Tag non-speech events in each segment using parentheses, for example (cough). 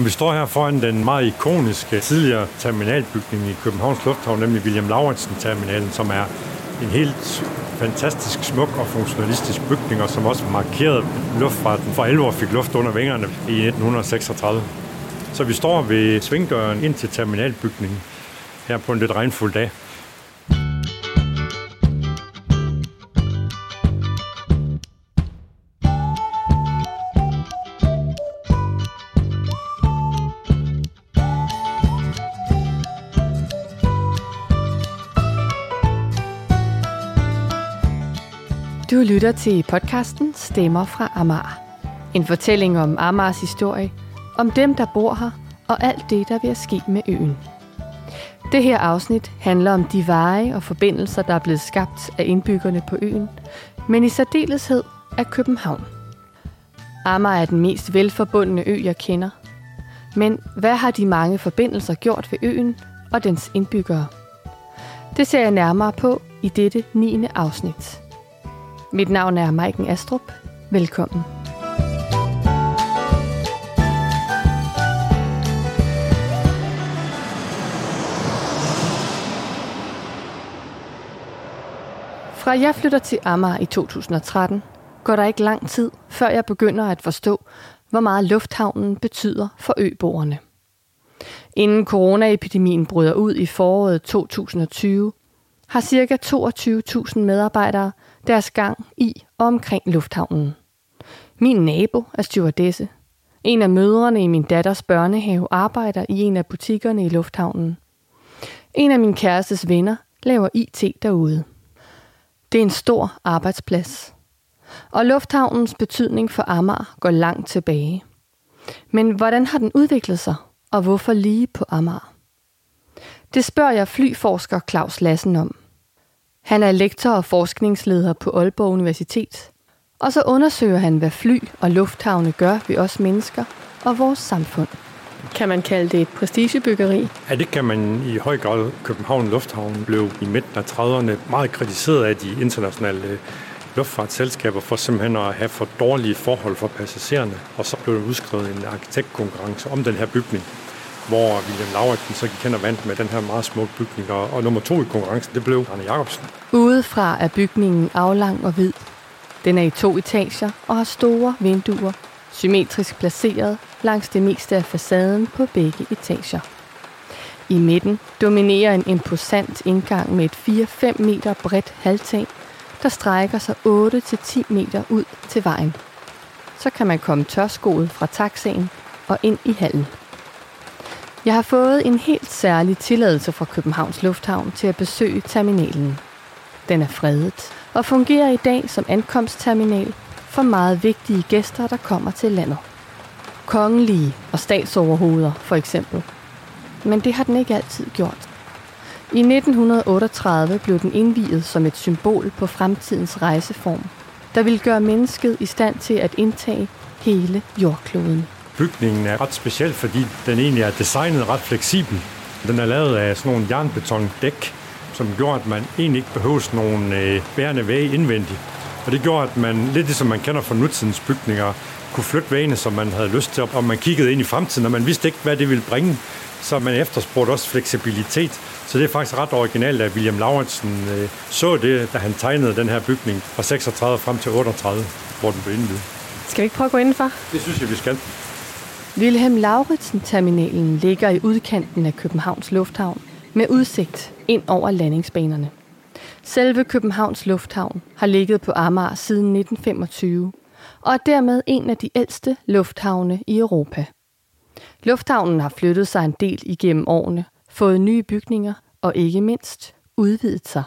Vi står her foran den meget ikoniske tidligere terminalbygning i Københavns Lufthavn, nemlig William Lauritsen-terminalen, som er en helt fantastisk smuk og funktionalistisk bygning, og som også markerede luftfarten for alvor fik luft under vingerne i 1936. Så vi står ved svingdøren ind til terminalbygningen her på en lidt regnfuld dag. Du lytter til podcasten Stemmer fra Amager. En fortælling om Amagers historie, om dem, der bor her, og alt det, der vil ske med øen. Det her afsnit handler om de veje og forbindelser, der er blevet skabt af indbyggerne på øen, men i særdeleshed af København. Amager er den mest velforbundne ø, jeg kender. Men hvad har de mange forbindelser gjort ved øen og dens indbyggere? Det ser jeg nærmere på i dette 9. afsnit. Mit navn er Maiken Astrup. Velkommen. Fra jeg flytter til Amager i 2013, går der ikke lang tid, før jeg begynder at forstå, hvor meget lufthavnen betyder for øboerne. Inden coronaepidemien bryder ud i foråret 2020, har ca. 22.000 medarbejdere deres gang i og omkring lufthavnen. Min nabo er stewardesse. En af mødrene i min datters børnehave arbejder i en af butikkerne i lufthavnen. En af min kærestes venner laver IT derude. Det er en stor arbejdsplads. Og lufthavnens betydning for Amager går langt tilbage. Men hvordan har den udviklet sig, og hvorfor lige på Amager? Det spørger jeg flyforsker Claus Lassen om. Han er lektor og forskningsleder på Aalborg Universitet. Og så undersøger han, hvad fly og lufthavne gør ved os mennesker og vores samfund. Kan man kalde det et prestigebyggeri? Ja, det kan man i høj grad. København Lufthavn blev i midten af 30'erne meget kritiseret af de internationale luftfartsselskaber for simpelthen at have for dårlige forhold for passagererne. Og så blev der udskrevet en arkitektkonkurrence om den her bygning hvor William Lauritsen så gik hen og vandt med den her meget smukke bygning. Og, og nummer to i konkurrencen, det blev Arne Jacobsen. Udefra er bygningen aflang og hvid. Den er i to etager og har store vinduer, symmetrisk placeret langs det meste af facaden på begge etager. I midten dominerer en imposant indgang med et 4-5 meter bredt halvtag, der strækker sig 8-10 meter ud til vejen. Så kan man komme tørskoet fra taxaen og ind i hallen. Jeg har fået en helt særlig tilladelse fra Københavns Lufthavn til at besøge terminalen. Den er fredet og fungerer i dag som ankomstterminal for meget vigtige gæster, der kommer til landet. Kongelige og statsoverhoveder for eksempel. Men det har den ikke altid gjort. I 1938 blev den indviet som et symbol på fremtidens rejseform, der ville gøre mennesket i stand til at indtage hele jordkloden. Bygningen er ret speciel, fordi den egentlig er designet ret fleksibel. Den er lavet af sådan nogle jernbetondæk, som gjorde, at man egentlig ikke behøver nogen øh, bærende væge indvendigt. Og det gjorde, at man, lidt ligesom man kender fra nutidens bygninger, kunne flytte vægene, som man havde lyst til, og man kiggede ind i fremtiden, og man vidste ikke, hvad det ville bringe. Så man efterspurgte også fleksibilitet. Så det er faktisk ret originalt, at William Lauritsen øh, så det, da han tegnede den her bygning fra 36 frem til 38, hvor den blev indvidet. Skal vi ikke prøve at gå indenfor? Det synes jeg, vi skal. Wilhelm Lauritsen-terminalen ligger i udkanten af Københavns Lufthavn med udsigt ind over landingsbanerne. Selve Københavns Lufthavn har ligget på Amager siden 1925 og er dermed en af de ældste lufthavne i Europa. Lufthavnen har flyttet sig en del igennem årene, fået nye bygninger og ikke mindst udvidet sig.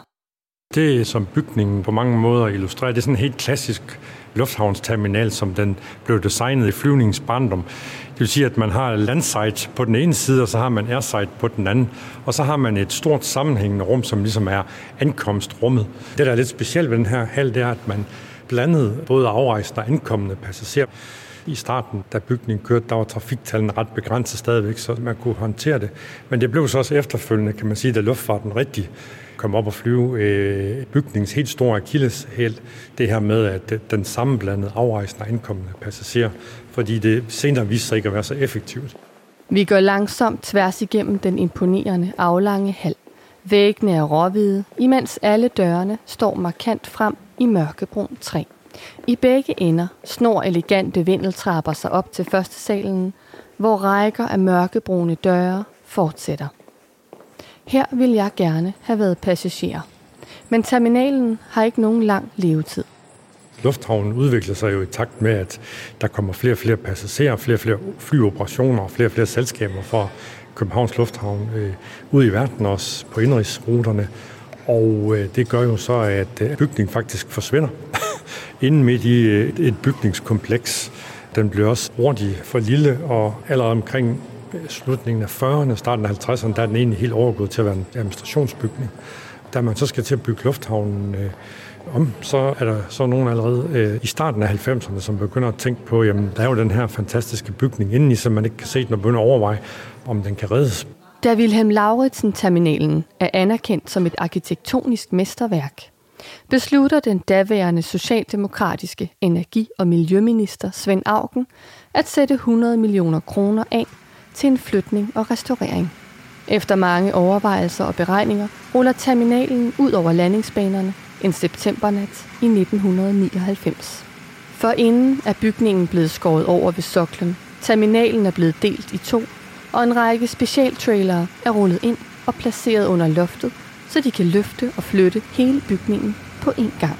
Det, som bygningen på mange måder illustrerer, det er sådan en helt klassisk lufthavnsterminal, som den blev designet i flyvningens barndom. Det vil sige, at man har landsite på den ene side, og så har man airsite på den anden. Og så har man et stort sammenhængende rum, som ligesom er ankomstrummet. Det, der er lidt specielt ved den her hal, det er, at man blandede både afrejsende og ankommende passagerer. I starten, da bygningen kørte, der var trafiktallene ret begrænset stadigvæk, så man kunne håndtere det. Men det blev så også efterfølgende, kan man sige, da luftfarten rigtig komme op og flyve. Øh, bygningens helt store akilleshæl, det her med, at den sammenblandede afrejsende og indkommende passagerer, fordi det senere viste sig ikke at være så effektivt. Vi går langsomt tværs igennem den imponerende aflange hal. Væggene er råhvide, imens alle dørene står markant frem i mørkebrun træ. I begge ender snor elegante vindeltrapper sig op til første salen, hvor rækker af mørkebrune døre fortsætter. Her vil jeg gerne have været passager. Men terminalen har ikke nogen lang levetid. Lufthavnen udvikler sig jo i takt med, at der kommer flere og flere passagerer, flere og flere flyoperationer og flere og flere selskaber fra Københavns Lufthavn øh, ud i verden, også på indrigsruterne. Og øh, det gør jo så, at øh, bygningen faktisk forsvinder (laughs) inden midt i øh, et bygningskompleks. Den bliver også hurtigt for lille, og allerede omkring slutningen af 40'erne, starten af 50'erne, der er den egentlig helt overgået til at være en administrationsbygning. Da man så skal til at bygge lufthavnen øh, om, så er der så nogen allerede øh, i starten af 90'erne, som begynder at tænke på, jamen der er jo den her fantastiske bygning indeni, så man ikke kan se den og begynder at overveje, om den kan reddes. Da Wilhelm Lauritsen-terminalen er anerkendt som et arkitektonisk mesterværk, beslutter den daværende socialdemokratiske energi- og miljøminister Svend Augen at sætte 100 millioner kroner af til en flytning og restaurering. Efter mange overvejelser og beregninger ruller terminalen ud over landingsbanerne en septembernat i 1999. For inden er bygningen blevet skåret over ved soklen, terminalen er blevet delt i to, og en række specialtrailere er rullet ind og placeret under loftet, så de kan løfte og flytte hele bygningen på én gang.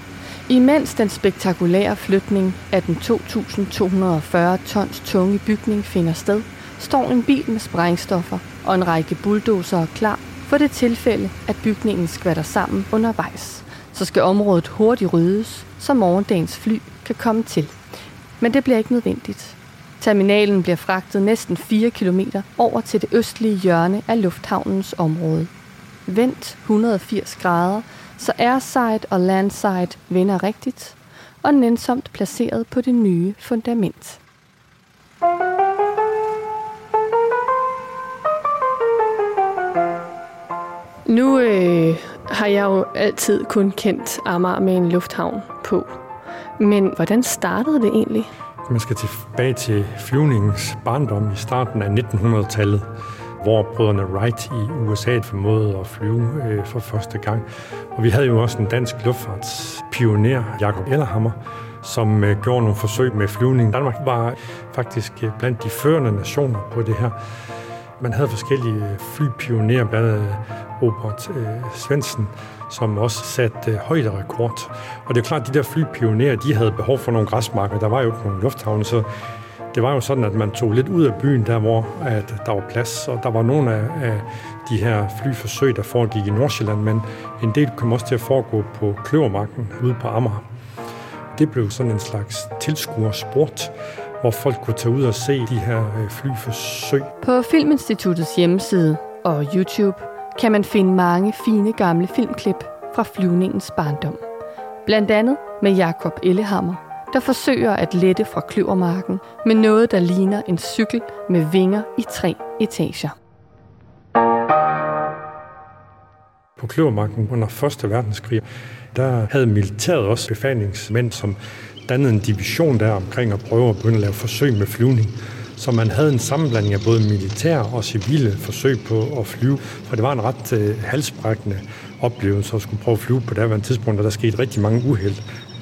Imens den spektakulære flytning af den 2.240 tons tunge bygning finder sted, står en bil med sprængstoffer og en række bulldozere klar for det tilfælde, at bygningen skvatter sammen undervejs. Så skal området hurtigt ryddes, så morgendagens fly kan komme til. Men det bliver ikke nødvendigt. Terminalen bliver fragtet næsten 4 km over til det østlige hjørne af lufthavnens område. Vendt 180 grader, så airside og landside vender rigtigt og nænsomt placeret på det nye fundament. Nu øh, har jeg jo altid kun kendt Amager med en lufthavn på. Men hvordan startede det egentlig? Man skal tilbage til flyvningens barndom i starten af 1900-tallet, hvor brødrene Wright i USA formåede at flyve øh, for første gang. Og vi havde jo også en dansk luftfartspioner, Jakob Ellerhammer, som øh, gjorde nogle forsøg med flyvning. Danmark var faktisk øh, blandt de førende nationer på det her. Man havde forskellige flypionerer, blandt andet øh, Robert øh, Svendsen, som også satte øh, højderekord. Og det er klart, at de der flypionerer, de havde behov for nogle græsmarker. Der var jo ikke nogen lufthavne, så det var jo sådan, at man tog lidt ud af byen, der hvor at der var plads, og der var nogle af, af de her flyforsøg, der foregik i Nordsjælland, men en del kom også til at foregå på Kløvermarken ude på Amager. Det blev sådan en slags tilskuersport, hvor folk kunne tage ud og se de her øh, flyforsøg. På Filminstituttets hjemmeside og YouTube kan man finde mange fine gamle filmklip fra flyvningens barndom. Blandt andet med Jakob Ellehammer, der forsøger at lette fra kløvermarken med noget, der ligner en cykel med vinger i tre etager. På Kløvermarken under 1. verdenskrig, der havde militæret også befalingsmænd, som dannet en division der omkring at prøve at begynde at lave forsøg med flyvning. Så man havde en sammenblanding af både militær og civile forsøg på at flyve, for det var en ret øh, halsbrækkende oplevelse at skulle prøve at flyve på det tidspunkt, og der skete rigtig mange uheld.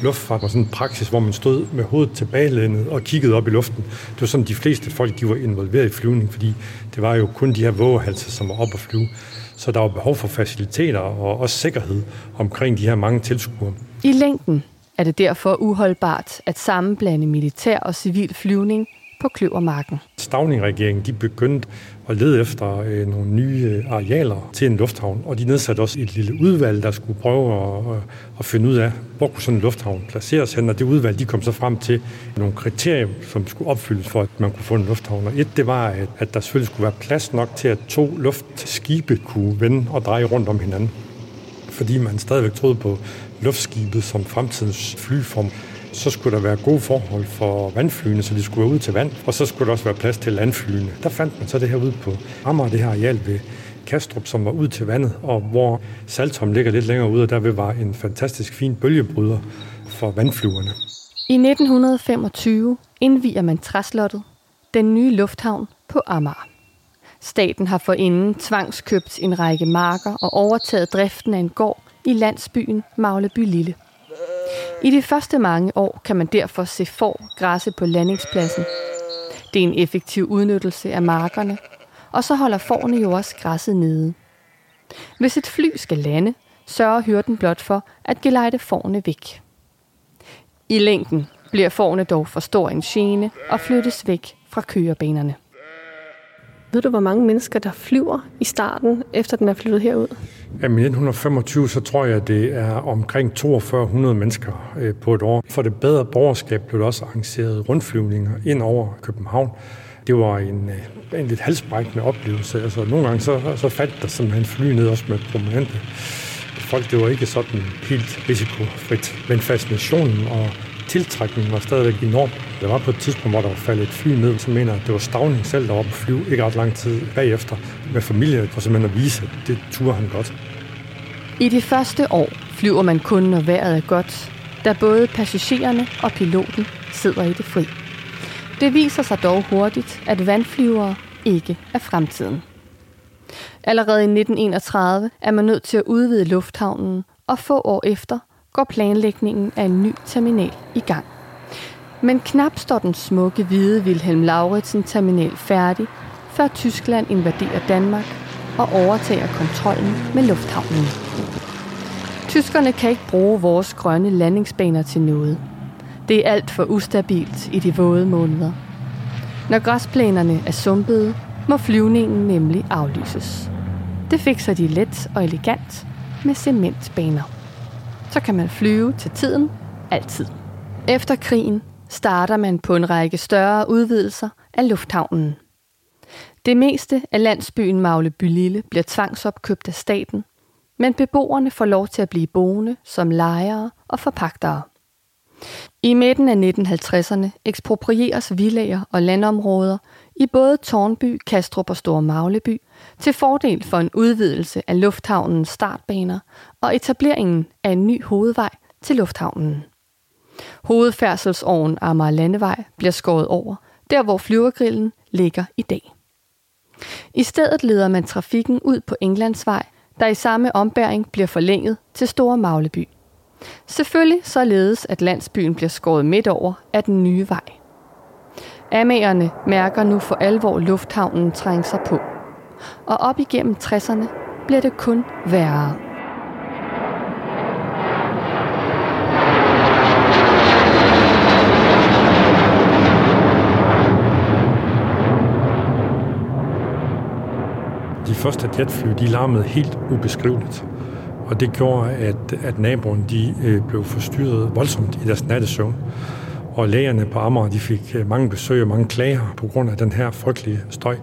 Luftfart var sådan en praksis, hvor man stod med hovedet tilbagelænet og kiggede op i luften. Det var sådan, de fleste folk de var involveret i flyvning, fordi det var jo kun de her vågehalser, som var op at flyve. Så der var behov for faciliteter og også sikkerhed omkring de her mange tilskuere. I længden er det derfor uholdbart at sammenblande militær og civil flyvning på Kløvermarken. Stavning-regeringen de begyndte at lede efter øh, nogle nye øh, arealer til en lufthavn, og de nedsatte også et lille udvalg, der skulle prøve at, øh, at finde ud af, hvor kunne sådan en lufthavn placeres hen, og det udvalg de kom så frem til nogle kriterier, som skulle opfyldes for, at man kunne få en lufthavn. Og et, det var, at, at der selvfølgelig skulle være plads nok til, at to luftskibe kunne vende og dreje rundt om hinanden fordi man stadigvæk troede på luftskibet som fremtidens flyform så skulle der være gode forhold for vandflyene, så de skulle være ud til vand, og så skulle der også være plads til landflyene. Der fandt man så det her ude på Amager, det her areal ved Kastrup, som var ud til vandet, og hvor Saltholm ligger lidt længere ude, og derved var en fantastisk fin bølgebryder for vandflyverne. I 1925 indviger man Træslottet, den nye lufthavn på Amager. Staten har forinden tvangskøbt en række marker og overtaget driften af en gård i landsbyen Magleby Lille. I de første mange år kan man derfor se får græsse på landingspladsen. Det er en effektiv udnyttelse af markerne, og så holder forne jo også græsset nede. Hvis et fly skal lande, sørger hyrden blot for at gelejte forne væk. I længden bliver forne dog for stor en gene og flyttes væk fra kørebanerne. Ved du, hvor mange mennesker, der flyver i starten, efter den er flyttet herud? Jamen, I 1925, så tror jeg, det er omkring 4200 mennesker øh, på et år. For det bedre borgerskab blev der også arrangeret rundflyvninger ind over København. Det var en, øh, en lidt halsbrækkende oplevelse. Altså, nogle gange så, så faldt der simpelthen fly ned også med prominente folk. Det var ikke sådan helt risikofrit. Men fascinationen og tiltrækningen var stadigvæk enorm. Der var på et tidspunkt, hvor der var faldet et fly ned, så mener at det var Stavning selv, der var på flyve ikke ret lang tid bagefter med familie, for simpelthen at vise, at det turde han godt. I de første år flyver man kun, når vejret er godt, da både passagererne og piloten sidder i det fri. Det viser sig dog hurtigt, at vandflyvere ikke er fremtiden. Allerede i 1931 er man nødt til at udvide lufthavnen, og få år efter går planlægningen af en ny terminal i gang. Men knap står den smukke hvide Wilhelm Lauritsen terminal færdig, før Tyskland invaderer Danmark og overtager kontrollen med lufthavnen. Tyskerne kan ikke bruge vores grønne landingsbaner til noget. Det er alt for ustabilt i de våde måneder. Når græsplænerne er sumpede, må flyvningen nemlig aflyses. Det fikser de let og elegant med cementbaner så kan man flyve til tiden altid. Efter krigen starter man på en række større udvidelser af lufthavnen. Det meste af landsbyen Magleby Lille bliver tvangsopkøbt af staten, men beboerne får lov til at blive boende som lejere og forpagtere. I midten af 1950'erne eksproprieres villager og landområder i både Tornby, Kastrup og Store Magleby til fordel for en udvidelse af lufthavnens startbaner og etableringen af en ny hovedvej til lufthavnen. Hovedfærdselsåren Amager Landevej bliver skåret over, der hvor flyvergrillen ligger i dag. I stedet leder man trafikken ud på Englandsvej, der i samme ombæring bliver forlænget til Store Magleby. Selvfølgelig således, at landsbyen bliver skåret midt over af den nye vej. Amagerne mærker nu for alvor lufthavnen trænger sig på. Og op igennem 60'erne bliver det kun værre. De første jetfly, de larmede helt ubeskriveligt. Og det gjorde, at, at naboen de, øh, blev forstyrret voldsomt i deres nattesøvn. Og lægerne på Amager de fik øh, mange besøg og mange klager på grund af den her frygtelige støj.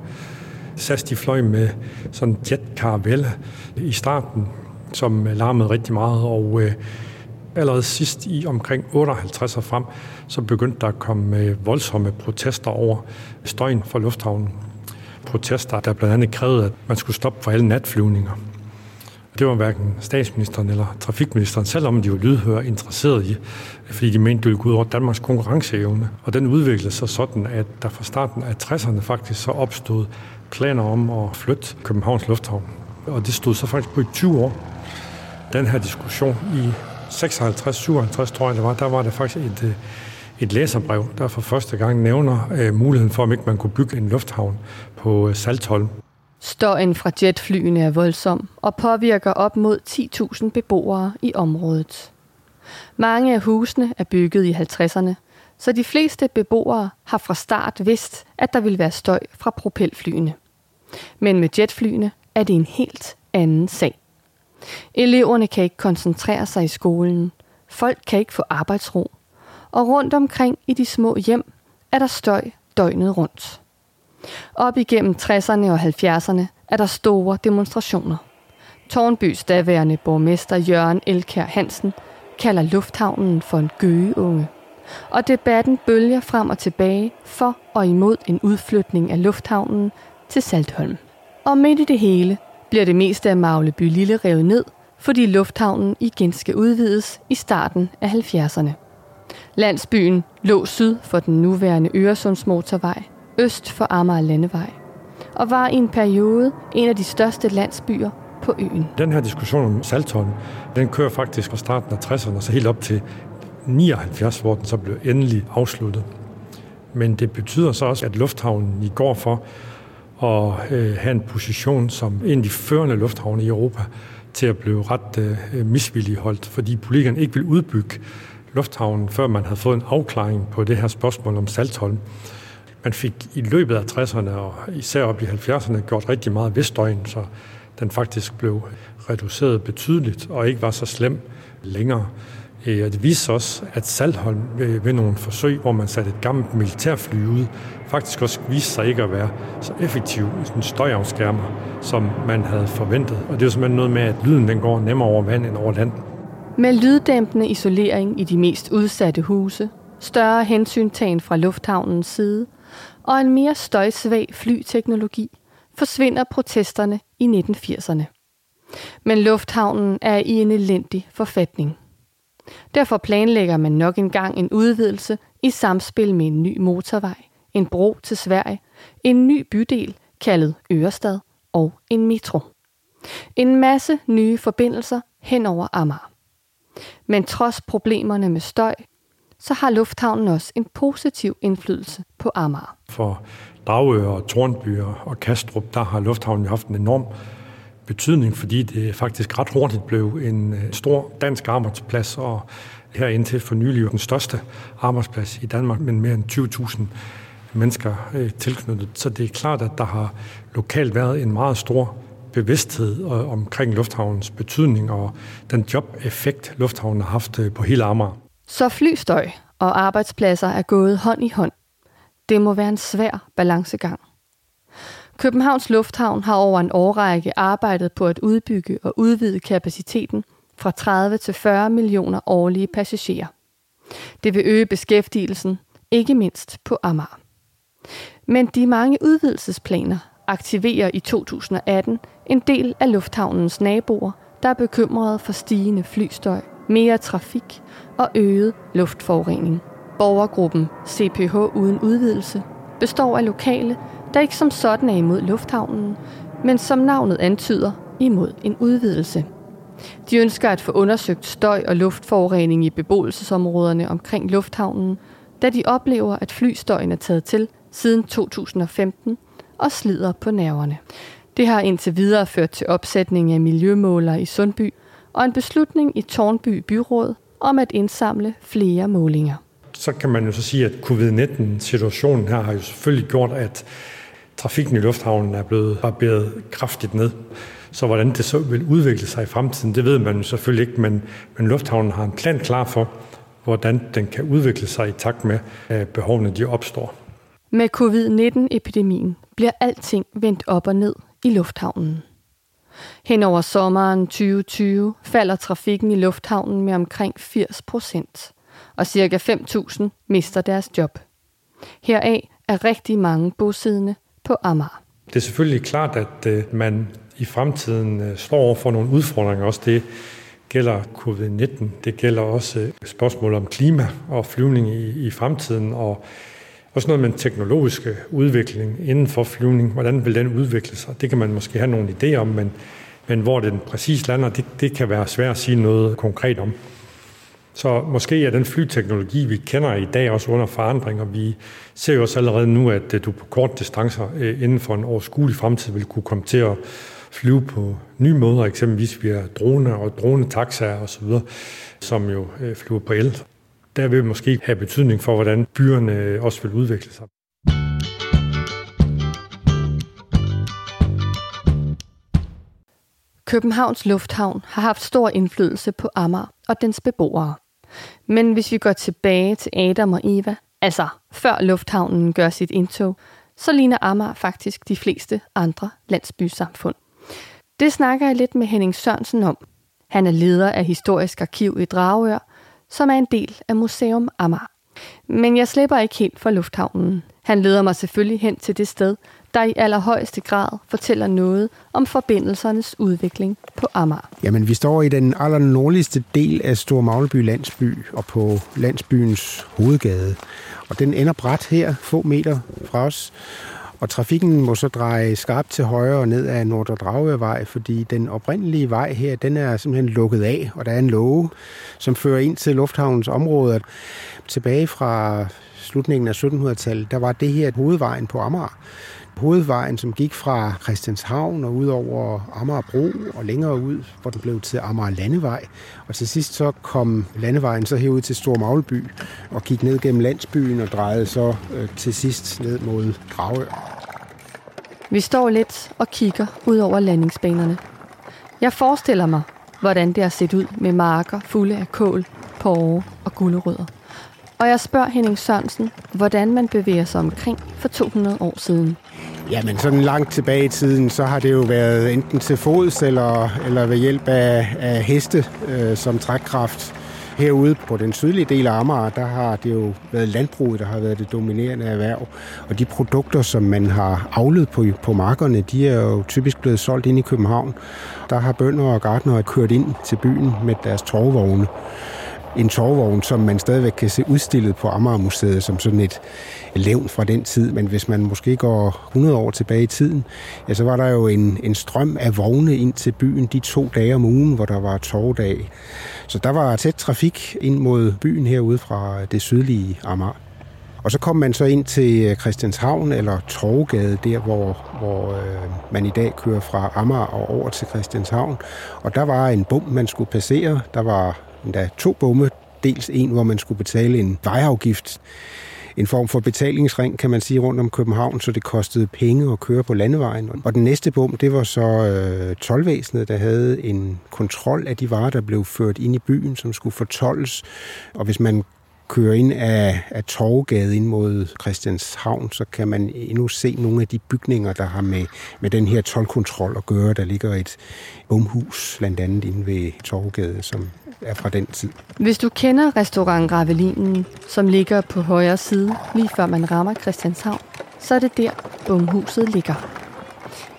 SAS de fløj med sådan jet caravelle i starten, som øh, larmede rigtig meget, og øh, allerede sidst i omkring 58 og frem, så begyndte der at komme øh, voldsomme protester over støjen fra lufthavnen. Protester, der blandt andet krævede, at man skulle stoppe for alle natflyvninger. Det var hverken statsministeren eller trafikministeren, selvom de var lydhøre interesseret i, fordi de mente, det ville gå ud over Danmarks konkurrenceevne. Og den udviklede sig sådan, at der fra starten af 60'erne faktisk så opstod planer om at flytte Københavns Lufthavn. Og det stod så faktisk på i 20 år. Den her diskussion i 56-57, tror jeg det var, der var der faktisk et, øh, et læserbrev, der for første gang nævner øh, muligheden for, om ikke man kunne bygge en lufthavn på øh, Saltholm. Støjen fra jetflyene er voldsom og påvirker op mod 10.000 beboere i området. Mange af husene er bygget i 50'erne, så de fleste beboere har fra start vidst, at der vil være støj fra propelflyene. Men med jetflyene er det en helt anden sag. Eleverne kan ikke koncentrere sig i skolen, folk kan ikke få arbejdsro, og rundt omkring i de små hjem er der støj døgnet rundt. Op igennem 60'erne og 70'erne er der store demonstrationer. Tornbys daværende borgmester Jørgen Elkær Hansen kalder lufthavnen for en gøgeunge. Og debatten bølger frem og tilbage for og imod en udflytning af lufthavnen til Saltholm. Og midt i det hele bliver det meste af Magleby Lille revet ned, fordi lufthavnen igen skal udvides i starten af 70'erne. Landsbyen lå syd for den nuværende Øresundsmotorvej, øst for Amager Landevej. og var i en periode en af de største landsbyer på øen. Den her diskussion om Saltholm, den kører faktisk fra starten af 60'erne, og så helt op til 79, hvor den så blev endelig afsluttet. Men det betyder så også, at lufthavnen i går for at øh, have en position som en af de førende lufthavne i Europa til at blive ret øh, misvilligholdt, fordi politikerne ikke vil udbygge lufthavnen, før man havde fået en afklaring på det her spørgsmål om Saltholm. Man fik i løbet af 60'erne og især op i 70'erne gjort rigtig meget ved støjen, så den faktisk blev reduceret betydeligt og ikke var så slem længere. Øh, det viste også, at Salholm ved, ved nogle forsøg, hvor man satte et gammelt militærfly ud, faktisk også viste sig ikke at være så effektiv en støjafskærmer, som man havde forventet. Og det er jo simpelthen noget med, at lyden den går nemmere over vand end over land. Med lyddæmpende isolering i de mest udsatte huse, større hensyntagen fra lufthavnens side og en mere støjsvag flyteknologi, forsvinder protesterne i 1980'erne. Men lufthavnen er i en elendig forfatning. Derfor planlægger man nok engang en udvidelse i samspil med en ny motorvej, en bro til Sverige, en ny bydel kaldet Ørestad og en metro. En masse nye forbindelser hen over Amager. Men trods problemerne med støj, så har lufthavnen også en positiv indflydelse på Amager. For Dragør og Tornby og Kastrup, der har lufthavnen haft en enorm betydning, fordi det faktisk ret hurtigt blev en øh, stor dansk arbejdsplads, og her indtil for nylig den største arbejdsplads i Danmark, med mere end 20.000 mennesker øh, tilknyttet. Så det er klart, at der har lokalt været en meget stor bevidsthed øh, omkring lufthavnens betydning og den jobeffekt, lufthavnen har haft på hele Amager. Så flystøj og arbejdspladser er gået hånd i hånd. Det må være en svær balancegang. Københavns Lufthavn har over en årrække arbejdet på at udbygge og udvide kapaciteten fra 30 til 40 millioner årlige passagerer. Det vil øge beskæftigelsen, ikke mindst på Amager. Men de mange udvidelsesplaner aktiverer i 2018 en del af lufthavnens naboer, der er bekymrede for stigende flystøj, mere trafik og øget luftforurening. Borgergruppen CPH uden udvidelse består af lokale, der ikke som sådan er imod lufthavnen, men som navnet antyder, imod en udvidelse. De ønsker at få undersøgt støj og luftforurening i beboelsesområderne omkring lufthavnen, da de oplever, at flystøjen er taget til siden 2015 og slider på nerverne. Det har indtil videre ført til opsætning af miljømåler i Sundby og en beslutning i Tornby Byråd om at indsamle flere målinger. Så kan man jo så sige, at covid-19-situationen her har jo selvfølgelig gjort, at trafikken i lufthavnen er blevet barberet kraftigt ned. Så hvordan det så vil udvikle sig i fremtiden, det ved man jo selvfølgelig ikke, men, men lufthavnen har en plan klar for, hvordan den kan udvikle sig i takt med, at behovene de opstår. Med covid-19-epidemien bliver alting vendt op og ned i lufthavnen. Hen over sommeren 2020 falder trafikken i lufthavnen med omkring 80 procent, og ca. 5.000 mister deres job. Heraf er rigtig mange bosiddende på Amager. Det er selvfølgelig klart, at øh, man i fremtiden øh, står over for nogle udfordringer. Også det gælder covid-19. Det gælder også øh, spørgsmål om klima og flyvning i, i fremtiden, og også noget med den teknologiske udvikling inden for flyvning. Hvordan vil den udvikle sig? Det kan man måske have nogle idéer om, men, men hvor den præcis lander, det, det kan være svært at sige noget konkret om. Så måske er den flyteknologi, vi kender i dag, også under forandring, og vi ser jo også allerede nu, at øh, du på kort distancer øh, inden for en overskuelig fremtid vil kunne komme til at flyve på nye måder, eksempelvis via droner og dronetaxaer osv., som jo øh, flyver på el. Der vil måske have betydning for, hvordan byerne øh, også vil udvikle sig. Københavns Lufthavn har haft stor indflydelse på Amager og dens beboere. Men hvis vi går tilbage til Adam og Eva, altså før lufthavnen gør sit indtog, så ligner Amager faktisk de fleste andre landsbysamfund. Det snakker jeg lidt med Henning Sørensen om. Han er leder af Historisk Arkiv i Dragør, som er en del af Museum Amager. Men jeg slipper ikke helt for lufthavnen. Han leder mig selvfølgelig hen til det sted, der i allerhøjeste grad fortæller noget om forbindelsernes udvikling på Amager. Jamen, vi står i den allernordligste del af Stor Magleby landsby og på landsbyens hovedgade. Og den ender bræt her, få meter fra os. Og trafikken må så dreje skarpt til højre og ned af Nordre Dragevej, fordi den oprindelige vej her, den er simpelthen lukket af, og der er en låge, som fører ind til lufthavnens område. Tilbage fra slutningen af 1700-tallet, der var det her hovedvejen på Amager hovedvejen, som gik fra Christianshavn og ud over Amagerbro og længere ud, hvor den blev til Amager Landevej. Og til sidst så kom landevejen så herud til Stor Magleby og gik ned gennem landsbyen og drejede så øh, til sidst ned mod Dragør. Vi står lidt og kigger ud over landingsbanerne. Jeg forestiller mig, hvordan det har set ud med marker fulde af kål, porre og gulerødder. Og jeg spørger Henning Sørensen, hvordan man bevæger sig omkring for 200 år siden. Jamen sådan langt tilbage i tiden, så har det jo været enten til fods eller, eller ved hjælp af, af heste øh, som trækkraft. Herude på den sydlige del af Amager, der har det jo været landbruget, der har været det dominerende erhverv. Og de produkter, som man har avlet på, på markerne, de er jo typisk blevet solgt ind i København. Der har bønder og gardnere kørt ind til byen med deres torvvogne en torvogn, som man stadigvæk kan se udstillet på Amagermuseet som sådan et levn fra den tid. Men hvis man måske går 100 år tilbage i tiden, ja, så var der jo en, en strøm af vogne ind til byen de to dage om ugen, hvor der var torvdag. Så der var tæt trafik ind mod byen herude fra det sydlige Amager. Og så kom man så ind til øh, Christianshavn eller Torvgade, der hvor, hvor øh, man i dag kører fra Amager og over til Christianshavn. Og der var en bum, man skulle passere. Der var endda to bomme. Dels en, hvor man skulle betale en vejafgift, en form for betalingsring, kan man sige, rundt om København, så det kostede penge at køre på landevejen. Og den næste bom, det var så øh, tolvvæsenet, der havde en kontrol af de varer, der blev ført ind i byen, som skulle fortolles. Og hvis man kører ind af, af Torvgade ind mod Christianshavn, så kan man endnu se nogle af de bygninger, der har med, med den her tolvkontrol at gøre. Der ligger et bomhus, blandt andet inde ved Torvgade, som er fra den tid. Hvis du kender restaurant Gravelinen, som ligger på højre side, lige før man rammer Christianshavn, så er det der, bomhuset ligger.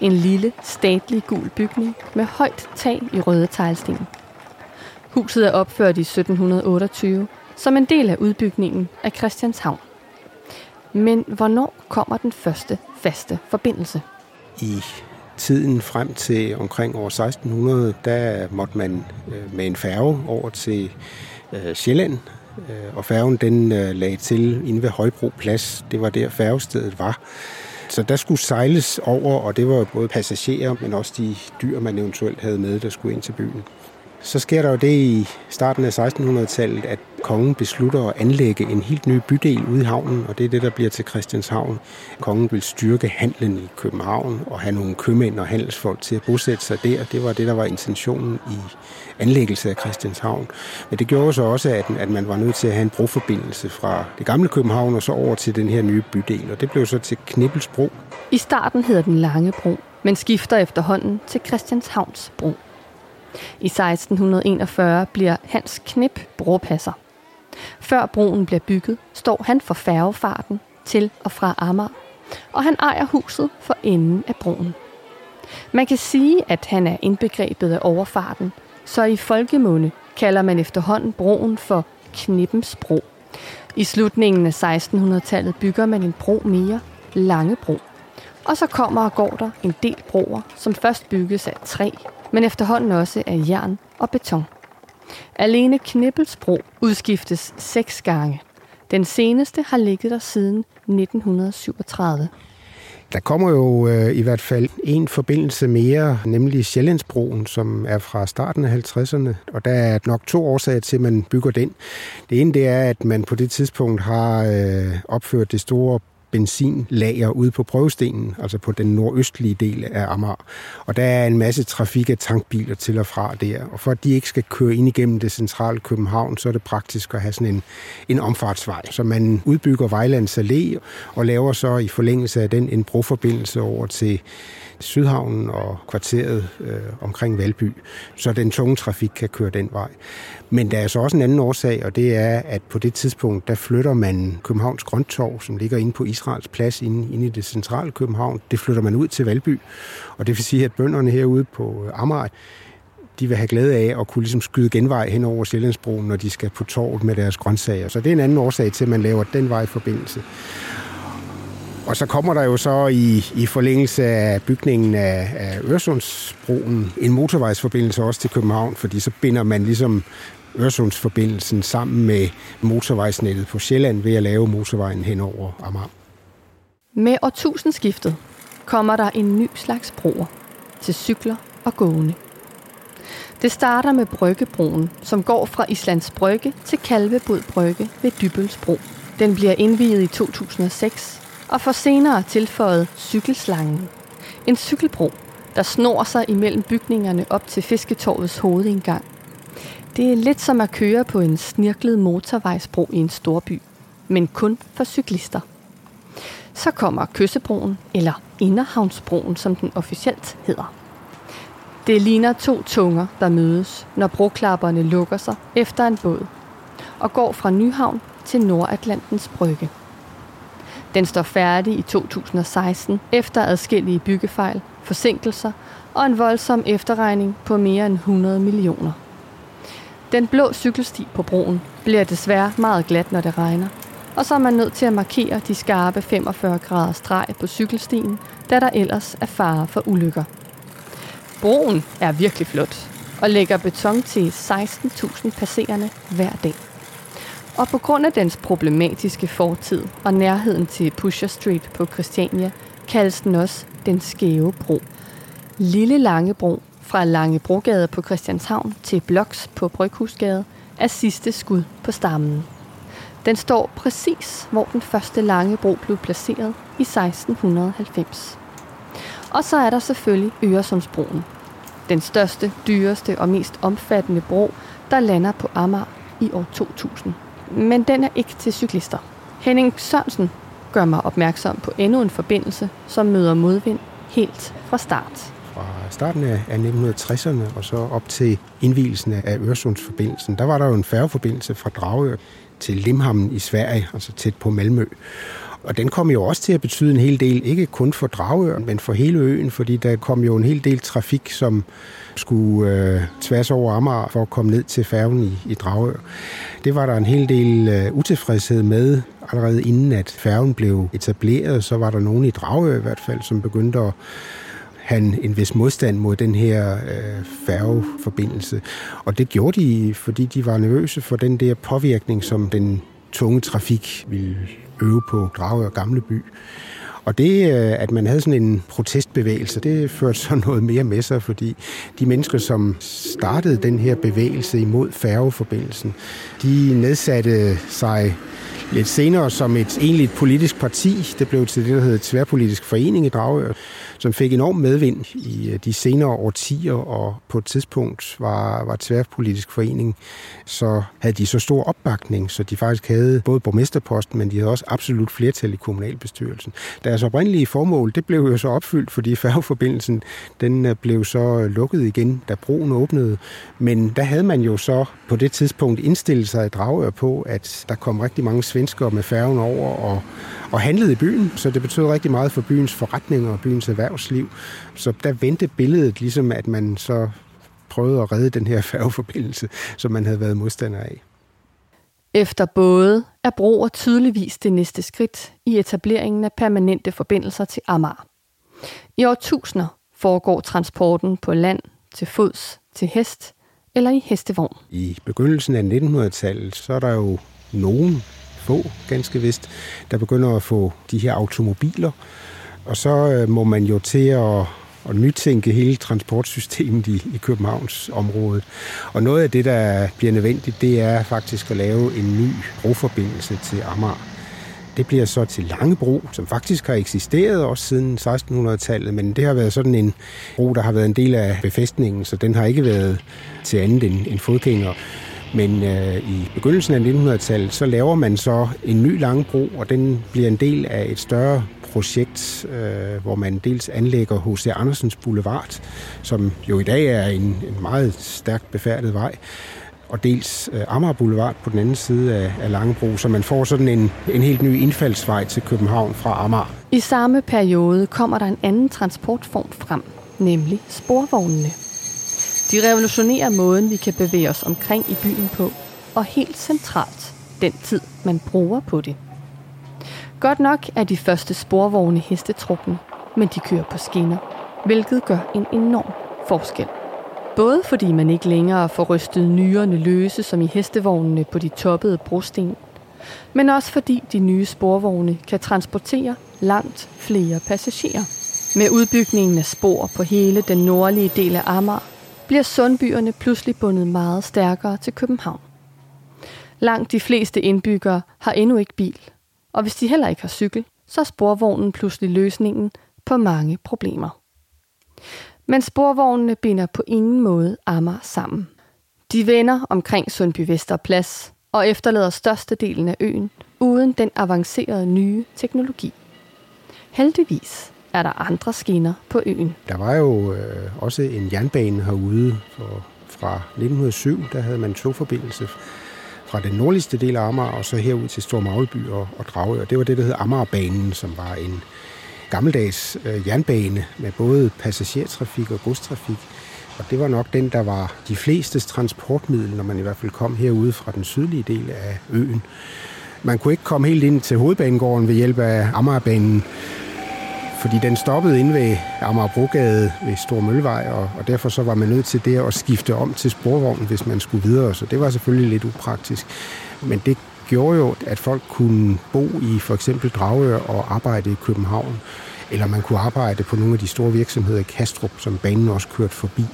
En lille, statlig gul bygning med højt tag i røde teglsten. Huset er opført i 1728 som en del af udbygningen af Christianshavn. Men hvornår kommer den første faste forbindelse? I tiden frem til omkring år 1600, der måtte man øh, med en færge over til øh, Sjælland, øh, og færgen den lagde til inde ved Højbro Plads. Det var der færgestedet var. Så der skulle sejles over, og det var både passagerer, men også de dyr, man eventuelt havde med, der skulle ind til byen. Så sker der jo det i starten af 1600-tallet, at kongen beslutter at anlægge en helt ny bydel ude i havnen, og det er det, der bliver til Christianshavn. Kongen vil styrke handlen i København og have nogle købmænd og handelsfolk til at bosætte sig der. Det var det, der var intentionen i anlæggelse af Christianshavn. Men det gjorde så også, at, at man var nødt til at have en broforbindelse fra det gamle København og så over til den her nye bydel, og det blev så til Knibbelsbro. I starten hedder den Lange Bro, men skifter efterhånden til Christianshavns Bro. I 1641 bliver Hans Knip bropasser. Før broen bliver bygget, står han for færgefarten til og fra Amager, og han ejer huset for enden af broen. Man kan sige, at han er indbegrebet af overfarten, så i folkemunde kalder man efterhånden broen for Knippens Bro. I slutningen af 1600-tallet bygger man en bro mere, Langebro. Og så kommer og går der en del broer, som først bygges af træ, men efterhånden også af jern og beton. Alene Knibbelsbro udskiftes seks gange. Den seneste har ligget der siden 1937. Der kommer jo øh, i hvert fald en forbindelse mere, nemlig Sjællandsbroen, som er fra starten af 50'erne, og der er nok to årsager til, at man bygger den. Det ene det er, at man på det tidspunkt har øh, opført det store benzinlager ude på prøvestenen, altså på den nordøstlige del af Amager. Og der er en masse trafik af tankbiler til og fra der. Og for at de ikke skal køre ind igennem det centrale København, så er det praktisk at have sådan en, en omfartsvej. Så man udbygger Vejlands Allé og laver så i forlængelse af den en broforbindelse over til Sydhavnen og kvarteret øh, omkring Valby, så den tunge trafik kan køre den vej. Men der er så også en anden årsag, og det er, at på det tidspunkt, der flytter man Københavns Grøntorv, som ligger inde på Israels plads inde, inde i det centrale København, det flytter man ud til Valby. Og det vil sige, at bønderne herude på øh, Amager, de vil have glæde af at kunne ligesom skyde genvej hen over Sjællandsbroen, når de skal på torvet med deres grøntsager. Så det er en anden årsag til, at man laver den vej forbindelse. Og så kommer der jo så i, i forlængelse af bygningen af, af Øresundsbroen en motorvejsforbindelse også til København, fordi så binder man ligesom Øresundsforbindelsen sammen med motorvejsnettet på Sjælland ved at lave motorvejen hen over Amager. Med årtusindskiftet kommer der en ny slags broer til cykler og gående. Det starter med Bryggebroen, som går fra Islands Brygge til Kalvebod Brygge ved Dybelsbro. Den bliver indviet i 2006 og får senere tilføjet cykelslangen. En cykelbro, der snor sig imellem bygningerne op til Fisketorvets hovedindgang. Det er lidt som at køre på en snirklet motorvejsbro i en storby, men kun for cyklister. Så kommer Kyssebroen, eller Inderhavnsbroen, som den officielt hedder. Det ligner to tunger, der mødes, når broklapperne lukker sig efter en båd, og går fra Nyhavn til Nordatlantens Brygge. Den står færdig i 2016 efter adskillige byggefejl, forsinkelser og en voldsom efterregning på mere end 100 millioner. Den blå cykelsti på broen bliver desværre meget glat, når det regner, og så er man nødt til at markere de skarpe 45 grader streg på cykelstien, da der ellers er fare for ulykker. Broen er virkelig flot og lægger beton til 16.000 passerende hver dag. Og på grund af dens problematiske fortid og nærheden til Pusher Street på Christiania, kaldes den også den skæve bro. Lille Langebro fra Langebrogade på Christianshavn til Bloks på Bryghusgade er sidste skud på stammen. Den står præcis, hvor den første lange bro blev placeret i 1690. Og så er der selvfølgelig Øresundsbroen. Den største, dyreste og mest omfattende bro, der lander på Amager i år 2000. Men den er ikke til cyklister. Henning Sørensen gør mig opmærksom på endnu en forbindelse, som møder modvind helt fra start. Fra starten af 1960'erne og så op til indvielsen af Øresundsforbindelsen, der var der jo en færgeforbindelse fra Dragør til Limhamn i Sverige, altså tæt på Malmø. Og den kom jo også til at betyde en hel del, ikke kun for Dragøen, men for hele øen, fordi der kom jo en hel del trafik, som skulle øh, tværs over Amager for at komme ned til færgen i, i Dragør. Det var der en hel del øh, utilfredshed med, allerede inden at færgen blev etableret, så var der nogen i Dragør i hvert fald, som begyndte at han en vis modstand mod den her øh, færgeforbindelse. Og det gjorde de, fordi de var nervøse for den der påvirkning, som den tunge trafik ville øve på Dragør Gamle By. Og det, øh, at man havde sådan en protestbevægelse, det førte så (laughs) noget mere med sig, fordi de mennesker, som startede den her bevægelse imod færgeforbindelsen, de nedsatte sig lidt senere som et egentligt politisk parti. Det blev til det, der hedder Tværpolitisk Forening i Dragør, som fik enorm medvind i øh, de senere årtier, og på et tidspunkt var, var Tværpolitisk Forening, så havde de så stor opbakning, så de faktisk havde både borgmesterposten, men de havde også absolut flertal i kommunalbestyrelsen. Deres oprindelige formål, det blev jo så opfyldt, fordi færgeforbindelsen, den øh, blev så lukket igen, da broen åbnede. Men der havde man jo så på det tidspunkt indstillet sig i Dragør på, at der kom rigtig mange svenskere med færgen over og, og handlede i byen, så det betød rigtig meget for byens forretninger og byens erhvervsliv. Så der vendte billedet ligesom, at man så prøvede at redde den her (laughs) færgeforbindelse, som man havde været modstander af. Efter både er broer tydeligvis det næste skridt i etableringen af permanente forbindelser til Amager. I årtusinder foregår transporten på land, til fods, til hest eller i hestevogn. I begyndelsen af 1900-tallet, så er der jo nogen få, ganske vist, der begynder at få de her automobiler. Og så øh, må man jo til at, at nytænke hele transportsystemet i, i Københavns område. Og noget af det, der bliver nødvendigt, det er faktisk at lave en ny broforbindelse til Amager. Det bliver så til Langebro, som faktisk har eksisteret også siden 1600-tallet, men det har været sådan en bro, der har været en del af befæstningen, så den har ikke været til andet end, end fodgænger. Men øh, i begyndelsen af 1900-tallet, så laver man så en ny langebro, og den bliver en del af et større projekt, øh, hvor man dels anlægger H.C. Andersens Boulevard, som jo i dag er en, en meget stærkt befærdet vej, og dels øh, Amager Boulevard på den anden side af, af Langebro, så man får sådan en, en helt ny indfaldsvej til København fra Amager. I samme periode kommer der en anden transportform frem, nemlig sporvognene. De revolutionerer måden, vi kan bevæge os omkring i byen på, og helt centralt den tid, man bruger på det. Godt nok er de første sporvogne hestetrukne, men de kører på skinner, hvilket gør en enorm forskel. Både fordi man ikke længere får rystet nyrerne løse som i hestevognene på de toppede brosten, men også fordi de nye sporvogne kan transportere langt flere passagerer. Med udbygningen af spor på hele den nordlige del af Amager, bliver sundbyerne pludselig bundet meget stærkere til København. Langt de fleste indbyggere har endnu ikke bil, og hvis de heller ikke har cykel, så er sporvognen pludselig løsningen på mange problemer. Men sporvognene binder på ingen måde Amager sammen. De vender omkring Sundby Vesterplads og efterlader størstedelen af øen uden den avancerede nye teknologi. Heldigvis er der andre skinner på øen. Der var jo øh, også en jernbane herude for, fra 1907. Der havde man togforbindelse fra den nordligste del af Amager og så herud til Stor Magleby og, og Dragør. Det var det, der hed Amagerbanen, som var en gammeldags øh, jernbane med både passagertrafik og godstrafik. Og det var nok den, der var de flestes transportmiddel, når man i hvert fald kom herude fra den sydlige del af øen. Man kunne ikke komme helt ind til hovedbanegården ved hjælp af Amagerbanen, fordi den stoppede inde ved Amagerbrogade ved Stor Møllevej, og, og derfor så var man nødt til det at skifte om til sporvognen, hvis man skulle videre, så det var selvfølgelig lidt upraktisk. Men det gjorde jo, at folk kunne bo i for eksempel Dragør og arbejde i København, eller man kunne arbejde på nogle af de store virksomheder i Kastrup, som banen også kørte forbi.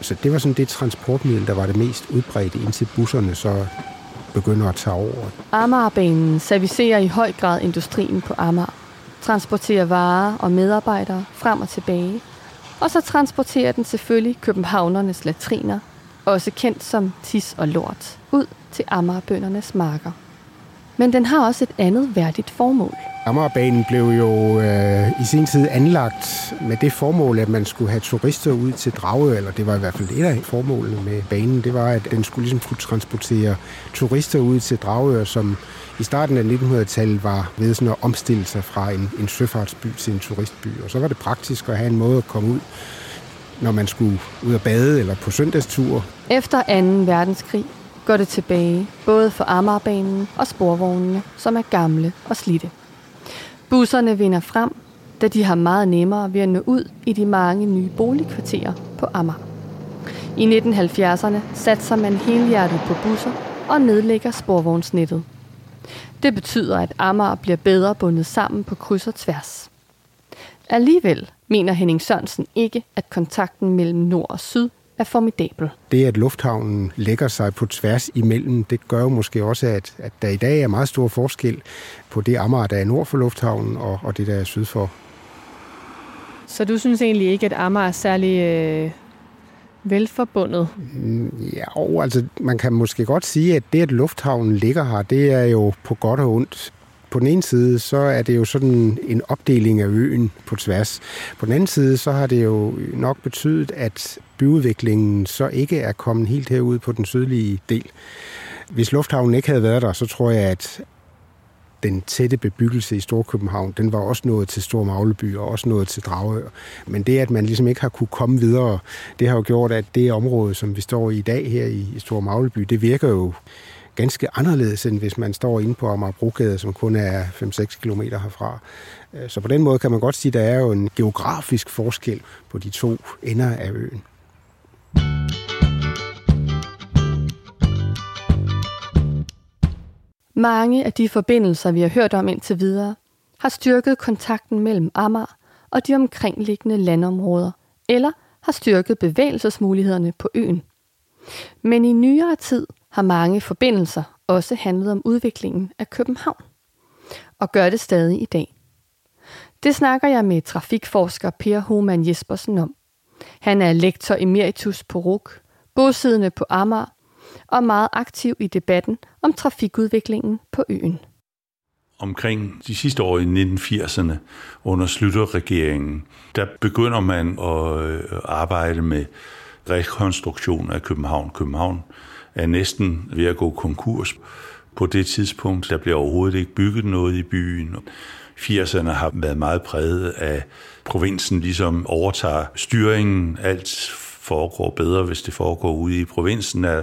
Så det var sådan det transportmiddel, der var det mest udbredte, indtil busserne så begynder at tage over. Amagerbanen servicerer i høj grad industrien på Amager transporterer varer og medarbejdere frem og tilbage. Og så transporterer den selvfølgelig københavnernes latriner, også kendt som tis og lort, ud til Amagerbøndernes marker. Men den har også et andet værdigt formål. Amagerbanen blev jo øh, i sin tid anlagt med det formål, at man skulle have turister ud til Dragø, eller det var i hvert fald et af formålene med banen, det var, at den skulle ligesom kunne transportere turister ud til Dragø, som i starten af 1900-tallet var ved sådan at omstille sig fra en, en søfartsby til en turistby. Og så var det praktisk at have en måde at komme ud, når man skulle ud og bade eller på søndagstur. Efter 2. verdenskrig går det tilbage, både for Amagerbanen og sporvognene, som er gamle og slidte. Busserne vinder frem, da de har meget nemmere ved at nå ud i de mange nye boligkvarterer på Amager. I 1970'erne satser man helhjertet på busser og nedlægger sporvognsnettet. Det betyder, at Amager bliver bedre bundet sammen på kryds og tværs. Alligevel mener Henning Sørensen ikke, at kontakten mellem nord og syd er formidabel. Det, at lufthavnen lægger sig på tværs imellem, det gør jo måske også, at, at der i dag er meget stor forskel på det Amager, der er nord for lufthavnen, og, og det, der er syd for. Så du synes egentlig ikke, at Amager er særlig øh, velforbundet? Ja, og altså man kan måske godt sige, at det, at lufthavnen ligger her, det er jo på godt og ondt. På den ene side, så er det jo sådan en opdeling af øen på tværs. På den anden side, så har det jo nok betydet, at byudviklingen så ikke er kommet helt herud på den sydlige del. Hvis lufthavnen ikke havde været der, så tror jeg, at den tætte bebyggelse i Storkøbenhavn, den var også nået til Stor Magleby og også nået til Dragør. Men det, at man ligesom ikke har kunne komme videre, det har jo gjort, at det område, som vi står i i dag her i Stor Magleby, det virker jo ganske anderledes, end hvis man står inde på Amagerbrogade, som kun er 5-6 km herfra. Øh, så på den måde kan man godt sige, at der er jo en geografisk forskel på de to ender af øen. Mange af de forbindelser, vi har hørt om indtil videre, har styrket kontakten mellem Amager og de omkringliggende landområder, eller har styrket bevægelsesmulighederne på øen. Men i nyere tid har mange forbindelser også handlet om udviklingen af København, og gør det stadig i dag. Det snakker jeg med trafikforsker Per Homan Jespersen om. Han er lektor emeritus på RUK, bosiddende på Amager og meget aktiv i debatten om trafikudviklingen på øen. Omkring de sidste år i 1980'erne under Slytter-regeringen, der begynder man at øh, arbejde med rekonstruktion af København. København er næsten ved at gå konkurs. På det tidspunkt, der bliver overhovedet ikke bygget noget i byen. 80'erne har været meget præget af provinsen ligesom overtager styringen. Alt foregår bedre, hvis det foregår ude i provinsen, er,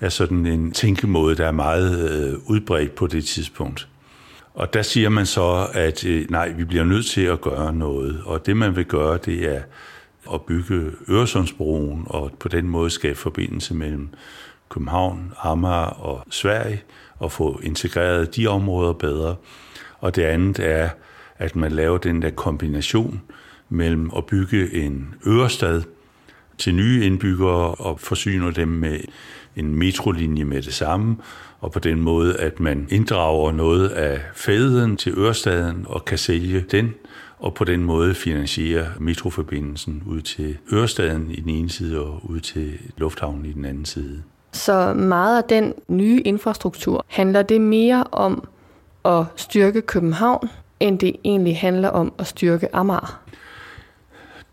er sådan en tænkemåde, der er meget øh, udbredt på det tidspunkt. Og der siger man så, at øh, nej, vi bliver nødt til at gøre noget. Og det man vil gøre, det er at bygge Øresundsbroen og på den måde skabe forbindelse mellem København, Amager og Sverige og få integreret de områder bedre. Og det andet er, at man laver den der kombination mellem at bygge en Ørestad til nye indbyggere og forsyner dem med en metrolinje med det samme, og på den måde, at man inddrager noget af fæden til Ørestaden og kan sælge den, og på den måde finansiere metroforbindelsen ud til Ørestaden i den ene side og ud til lufthavnen i den anden side. Så meget af den nye infrastruktur, handler det mere om at styrke København, end det egentlig handler om at styrke Amager?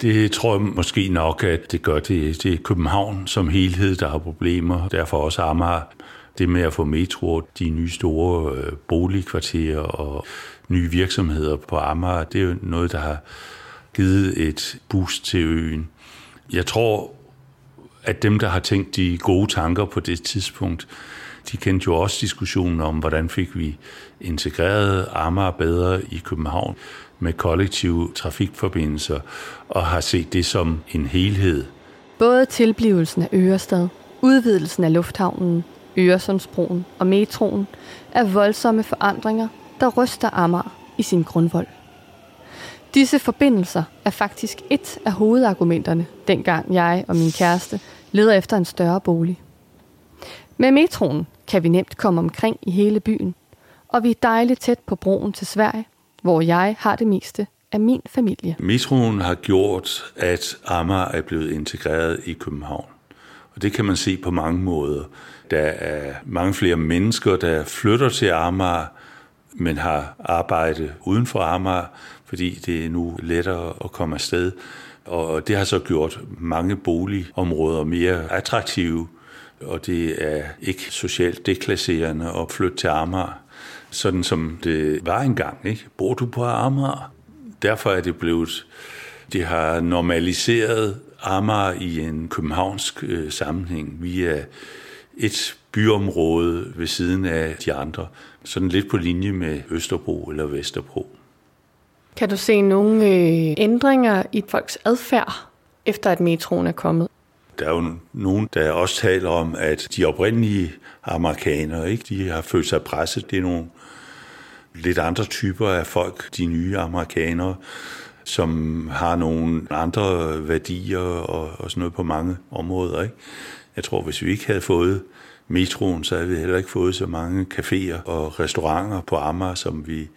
Det tror jeg måske nok, at det gør det. Det er København som helhed, der har problemer. Derfor også Amager. Det med at få metro, de nye store øh, boligkvarterer og nye virksomheder på Amager, det er jo noget, der har givet et boost til øen. Jeg tror, at dem, der har tænkt de gode tanker på det tidspunkt, de kendte jo også diskussionen om, hvordan fik vi integreret Amager bedre i København med kollektive trafikforbindelser, og har set det som en helhed. Både tilblivelsen af Ørestad, udvidelsen af lufthavnen, Øresundsbroen og metroen er voldsomme forandringer, der ryster Amager i sin grundvold. Disse forbindelser er faktisk et af hovedargumenterne, dengang jeg og min kæreste leder efter en større bolig. Med metroen kan vi nemt komme omkring i hele byen, og vi er dejligt tæt på broen til Sverige, hvor jeg har det meste af min familie. Metroen har gjort, at Amager er blevet integreret i København. Og det kan man se på mange måder. Der er mange flere mennesker, der flytter til Amager, men har arbejde uden for Amager, fordi det er nu lettere at komme afsted. Og det har så gjort mange boligområder mere attraktive, og det er ikke socialt deklasserende at flytte til Amager, sådan som det var engang. Ikke? Bor du på Amager? Derfor er det blevet, det har normaliseret Amager i en københavnsk øh, sammenhæng. Vi er et byområde ved siden af de andre, sådan lidt på linje med Østerbro eller Vesterbro. Kan du se nogle øh, ændringer i folks adfærd, efter at metroen er kommet? Der er jo nogen, der også taler om, at de oprindelige amerikanere, ikke, de har følt sig presset. Det er nogle lidt andre typer af folk, de nye amerikanere, som har nogle andre værdier og, og sådan noget på mange områder. Ikke? Jeg tror, hvis vi ikke havde fået metroen, så havde vi heller ikke fået så mange caféer og restauranter på Amager, som vi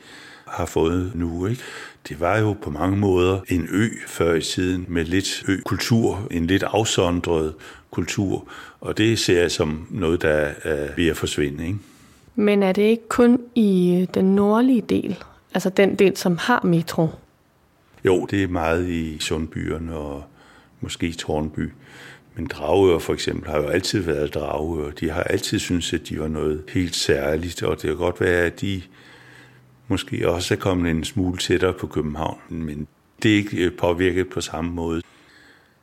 har fået nu. Ikke? Det var jo på mange måder en ø før i tiden med lidt ø-kultur, en lidt afsondret kultur, og det ser jeg som noget, der er ved at forsvinde. Ikke? Men er det ikke kun i den nordlige del, altså den del, som har metro? Jo, det er meget i Sundbyerne og måske Tornby. Men Dragør for eksempel har jo altid været Dragør. De har altid syntes, at de var noget helt særligt, og det kan godt være, at de måske også er kommet en smule tættere på København, men det er ikke øh, påvirket på samme måde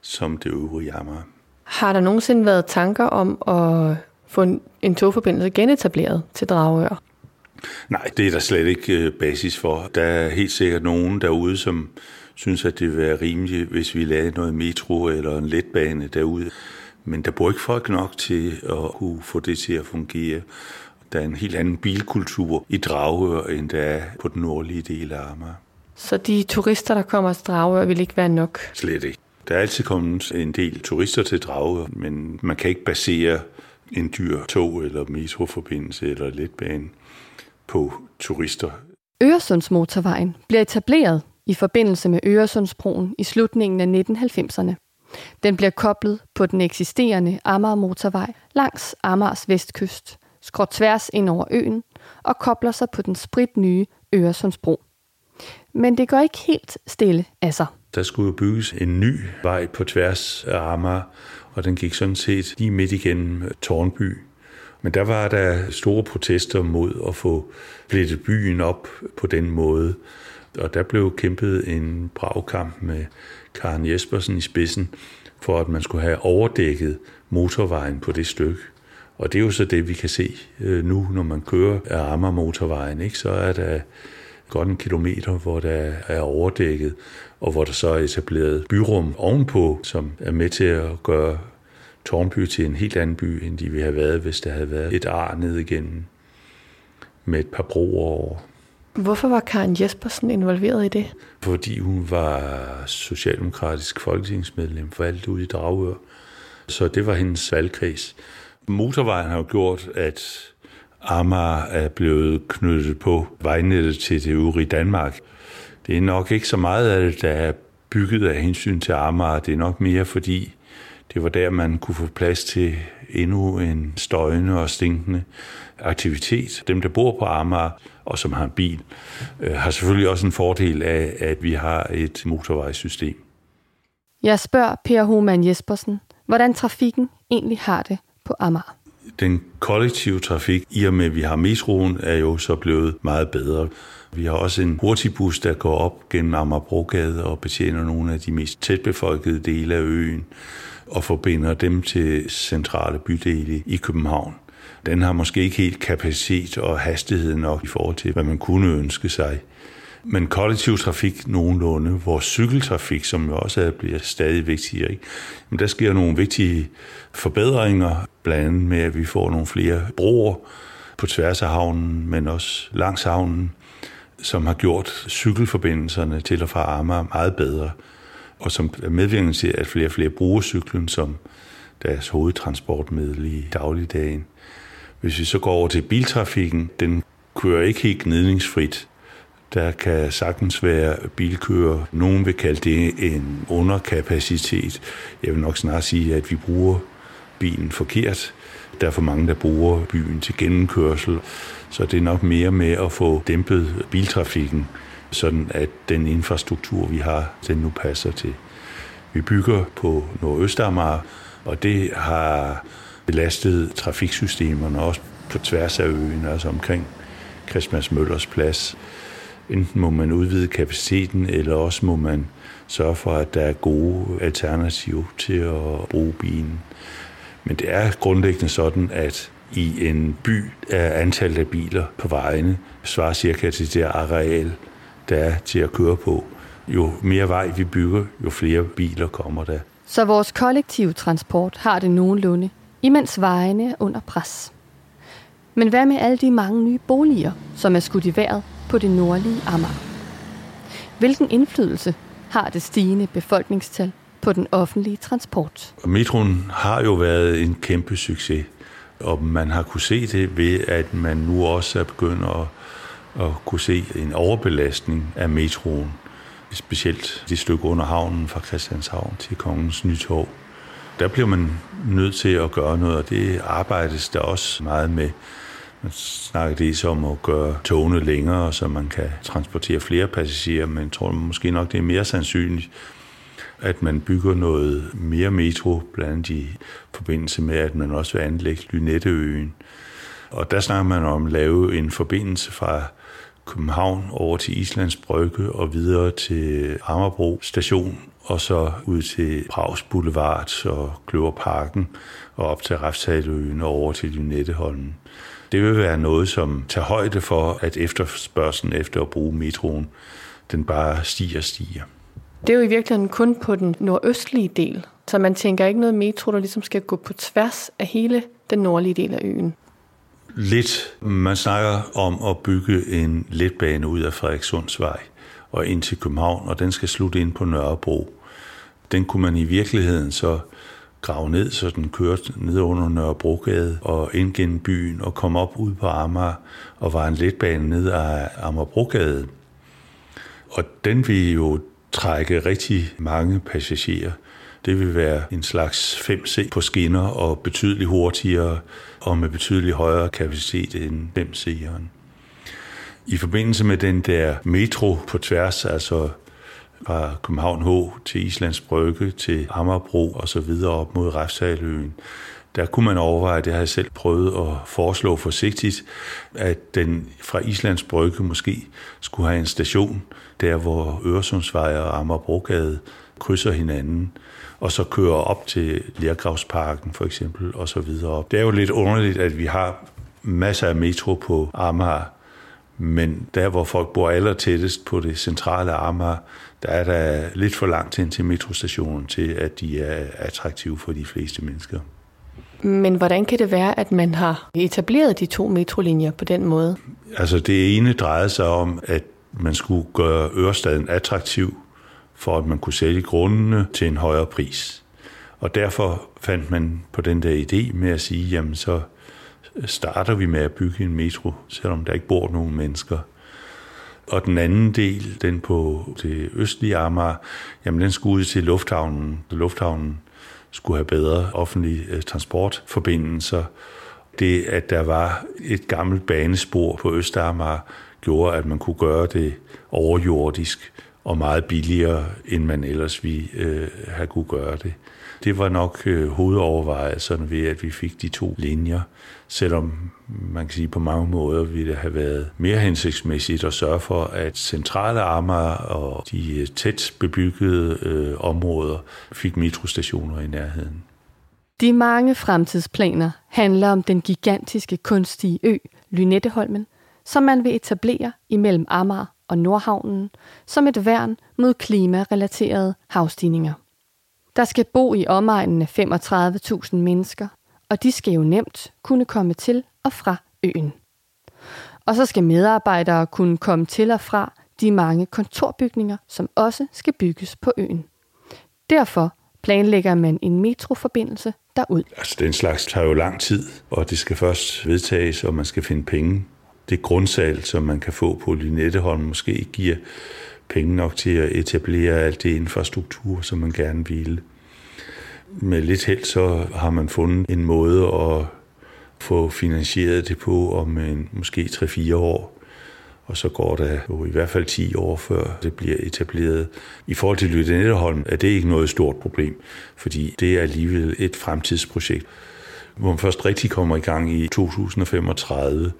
som det øvrige Amager. Har der nogensinde været tanker om at få en, en togforbindelse genetableret til Dragør? Nej, det er der slet ikke øh, basis for. Der er helt sikkert nogen derude, som synes, at det vil være rimeligt, hvis vi lavede noget metro eller en letbane derude. Men der bor ikke folk nok til at kunne få det til at fungere. Der er en helt anden bilkultur i Dragør, end der er på den nordlige del af Amager. Så de turister, der kommer til Dragør, vil ikke være nok? Slet ikke. Der er altid kommet en del turister til Dragør, men man kan ikke basere en dyr tog- eller metroforbindelse eller letbane på turister. Øresundsmotorvejen bliver etableret i forbindelse med Øresundsbroen i slutningen af 1990'erne. Den bliver koblet på den eksisterende Amager Motorvej langs Amagers vestkyst, skråt tværs ind over øen og kobler sig på den sprit nye Øresundsbro. Men det går ikke helt stille af sig. Der skulle jo bygges en ny vej på tværs af Amager, og den gik sådan set lige midt igennem Tornby. Men der var der store protester mod at få splittet byen op på den måde. Og der blev kæmpet en bragkamp med Karen Jespersen i spidsen, for at man skulle have overdækket motorvejen på det stykke. Og det er jo så det, vi kan se øh, nu, når man kører af Amager motorvejen. Ikke? Så er der godt en kilometer, hvor der er overdækket, og hvor der så er etableret byrum ovenpå, som er med til at gøre Tornby til en helt anden by, end de ville have været, hvis der havde været et ar ned igennem med et par broer over. Hvorfor var Karen Jespersen involveret i det? Fordi hun var socialdemokratisk folketingsmedlem for alt ude i Dragør. Så det var hendes valgkreds. Motorvejen har jo gjort, at Amager er blevet knyttet på vejnettet til det øvrige Danmark. Det er nok ikke så meget af det, der er bygget af hensyn til Amager. Det er nok mere fordi, det var der, man kunne få plads til endnu en støjende og stinkende aktivitet. Dem, der bor på Amager og som har en bil, øh, har selvfølgelig også en fordel af, at vi har et motorvejssystem. Jeg spørger Per Homan Jespersen, hvordan trafikken egentlig har det på Amager. Den kollektive trafik, i og med at vi har metroen, er jo så blevet meget bedre. Vi har også en hurtigbus, der går op gennem Amagerbrogade og betjener nogle af de mest tætbefolkede dele af øen og forbinder dem til centrale bydele i København. Den har måske ikke helt kapacitet og hastighed nok i forhold til, hvad man kunne ønske sig. Men kollektiv trafik nogenlunde, vores cykeltrafik, som jo også er, bliver stadig vigtigere, ikke? Men der sker nogle vigtige forbedringer, blandt andet med, at vi får nogle flere broer på tværs af havnen, men også langs havnen, som har gjort cykelforbindelserne til og fra Amager meget bedre, og som er medvirkende til, at flere og flere bruger cyklen som deres hovedtransportmiddel i dagligdagen. Hvis vi så går over til biltrafikken, den kører ikke helt gnidningsfrit. Der kan sagtens være bilkører. Nogen vil kalde det en underkapacitet. Jeg vil nok snart sige, at vi bruger bilen forkert. Der er for mange, der bruger byen til gennemkørsel. Så det er nok mere med at få dæmpet biltrafikken, sådan at den infrastruktur, vi har, den nu passer til. Vi bygger på Nordøstamager, og det har belastet trafiksystemerne også på tværs af øen, altså omkring Christmas Møllers plads. Enten må man udvide kapaciteten, eller også må man sørge for, at der er gode alternativer til at bruge bilen. Men det er grundlæggende sådan, at i en by er antallet af biler på vejene svarer cirka til det areal, der er til at køre på. Jo mere vej vi bygger, jo flere biler kommer der. Så vores kollektive transport har det nogenlunde, imens vejene er under pres. Men hvad med alle de mange nye boliger, som er skudt i vejret på det nordlige Amager? Hvilken indflydelse har det stigende befolkningstal på den offentlige transport? Metroen har jo været en kæmpe succes, og man har kunne se det ved, at man nu også er begyndt at, at kunne se en overbelastning af metroen. Specielt det stykke under havnen fra Christianshavn til Kongens Nytorv. Der bliver man nødt til at gøre noget, og det arbejdes der også meget med. Man snakker det om at gøre togene længere, så man kan transportere flere passagerer, men jeg tror måske nok, det er mere sandsynligt, at man bygger noget mere metro, blandt andet i forbindelse med, at man også vil anlægge Lynetteøen. Og der snakker man om at lave en forbindelse fra København over til Islands Brygge og videre til Amagerbro station, og så ud til Prags Boulevard og Kløverparken og op til Refshaløen og over til Lynetteholmen. Det vil være noget, som tager højde for, at efterspørgselen efter at bruge metroen, den bare stiger og stiger. Det er jo i virkeligheden kun på den nordøstlige del, så man tænker ikke noget metro, der ligesom skal gå på tværs af hele den nordlige del af øen. Lidt. Man snakker om at bygge en letbane ud af Frederikssundsvej og ind til København, og den skal slutte ind på Nørrebro. Den kunne man i virkeligheden så grave ned, så den kørte ned under Nørrebrogade og ind gennem byen og kom op ud på Amager og var en letbane ned ad Amagerbrogade. Og den ville jo trække rigtig mange passagerer. Det vil være en slags 5C på skinner og betydeligt hurtigere og med betydeligt højere kapacitet end 5C'eren. I forbindelse med den der metro på tværs, altså fra København H til Islands Brygge til Amagerbro og så videre op mod Refsaløen, Der kunne man overveje, det har jeg selv prøvet at foreslå forsigtigt, at den fra Islands Brygge måske skulle have en station, der hvor Øresundsvej og Amagerbrogade krydser hinanden, og så kører op til Lergravsparken for eksempel, og så videre op. Det er jo lidt underligt, at vi har masser af metro på Amager, men der, hvor folk bor aller tættest på det centrale Amager, der er der lidt for langt ind til metrostationen til, at de er attraktive for de fleste mennesker. Men hvordan kan det være, at man har etableret de to metrolinjer på den måde? Altså det ene drejede sig om, at man skulle gøre Ørestaden attraktiv, for at man kunne sælge grundene til en højere pris. Og derfor fandt man på den der idé med at sige, jamen så starter vi med at bygge en metro, selvom der ikke bor nogen mennesker. Og den anden del, den på det østlige Amager, jamen den skulle ud til lufthavnen. Lufthavnen skulle have bedre offentlige øh, transportforbindelser. Det, at der var et gammelt banespor på Østamager, gjorde, at man kunne gøre det overjordisk og meget billigere, end man ellers ville øh, have kunne gøre det. Det var nok øh, hovedovervejelserne ved, at vi fik de to linjer, selvom man kan sige på mange måder ville det have været mere hensigtsmæssigt at sørge for, at centrale Amager og de øh, tæt bebyggede øh, områder fik metrostationer i nærheden. De mange fremtidsplaner handler om den gigantiske kunstige ø, Lynetteholmen, som man vil etablere imellem Amager og Nordhavnen som et værn mod klimarelaterede havstigninger. Der skal bo i omegnen af 35.000 mennesker, og de skal jo nemt kunne komme til og fra øen. Og så skal medarbejdere kunne komme til og fra de mange kontorbygninger, som også skal bygges på øen. Derfor planlægger man en metroforbindelse derud. Altså den slags tager jo lang tid, og det skal først vedtages, og man skal finde penge. Det grundsal, som man kan få på Lynetteholm, måske giver penge nok til at etablere alt det infrastruktur, som man gerne ville. Med lidt held så har man fundet en måde at få finansieret det på om en, måske 3-4 år. Og så går der jo i hvert fald 10 år, før det bliver etableret. I forhold til Lyttenetterholm er det ikke noget stort problem, fordi det er alligevel et fremtidsprojekt hvor man først rigtig kommer i gang i 2035.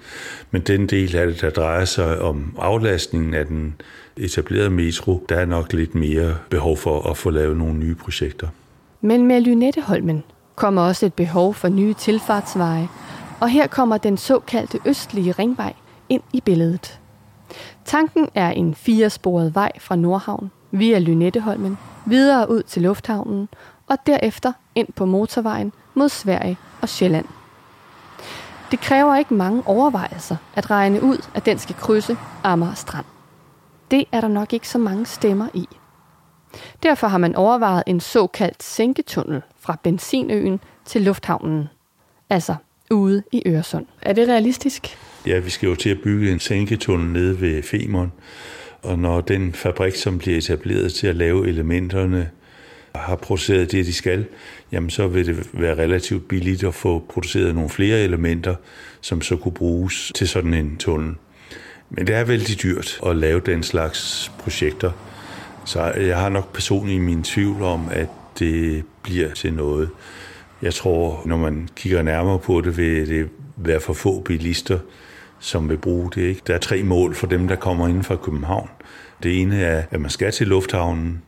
Men den del af det, der drejer sig om aflastningen af den etablerede metro, der er nok lidt mere behov for at få lavet nogle nye projekter. Men med Lynetteholmen kommer også et behov for nye tilfartsveje, og her kommer den såkaldte østlige ringvej ind i billedet. Tanken er en firesporet vej fra Nordhavn via Lynetteholmen, videre ud til lufthavnen og derefter ind på motorvejen mod Sverige og Sjælland. Det kræver ikke mange overvejelser at regne ud, at den skal krydse Amager Strand. Det er der nok ikke så mange stemmer i. Derfor har man overvejet en såkaldt sænketunnel fra Benzinøen til lufthavnen. Altså ude i Øresund. Er det realistisk? Ja, vi skal jo til at bygge en sænketunnel nede ved Femern. Og når den fabrik, som bliver etableret til at lave elementerne, har produceret det, de skal, jamen så vil det være relativt billigt at få produceret nogle flere elementer, som så kunne bruges til sådan en tunnel. Men det er vældig dyrt at lave den slags projekter. Så jeg har nok personligt min tvivl om, at det bliver til noget. Jeg tror, når man kigger nærmere på det, vil det være for få bilister, som vil bruge det. Ikke? Der er tre mål for dem, der kommer ind fra København. Det ene er, at man skal til lufthavnen.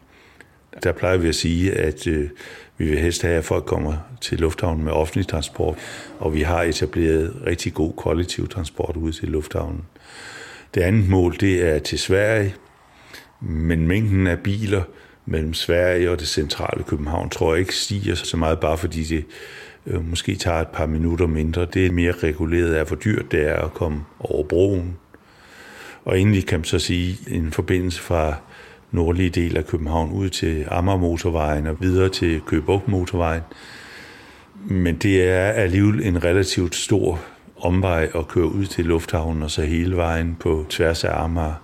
Der plejer vi at sige, at øh, vi vil helst have, at folk kommer til lufthavnen med offentlig transport, og vi har etableret rigtig god kollektiv transport ud til lufthavnen. Det andet mål, det er til Sverige, men mængden af biler mellem Sverige og det centrale København tror jeg ikke stiger så meget, bare fordi det øh, måske tager et par minutter mindre. Det er mere reguleret af, hvor dyrt det er at komme over broen. Og endelig kan man så sige, en forbindelse fra nordlige del af København ud til Amager-motorvejen og videre til Køgebugt-motorvejen. Men det er alligevel en relativt stor omvej at køre ud til lufthavnen og så hele vejen på tværs af Amager.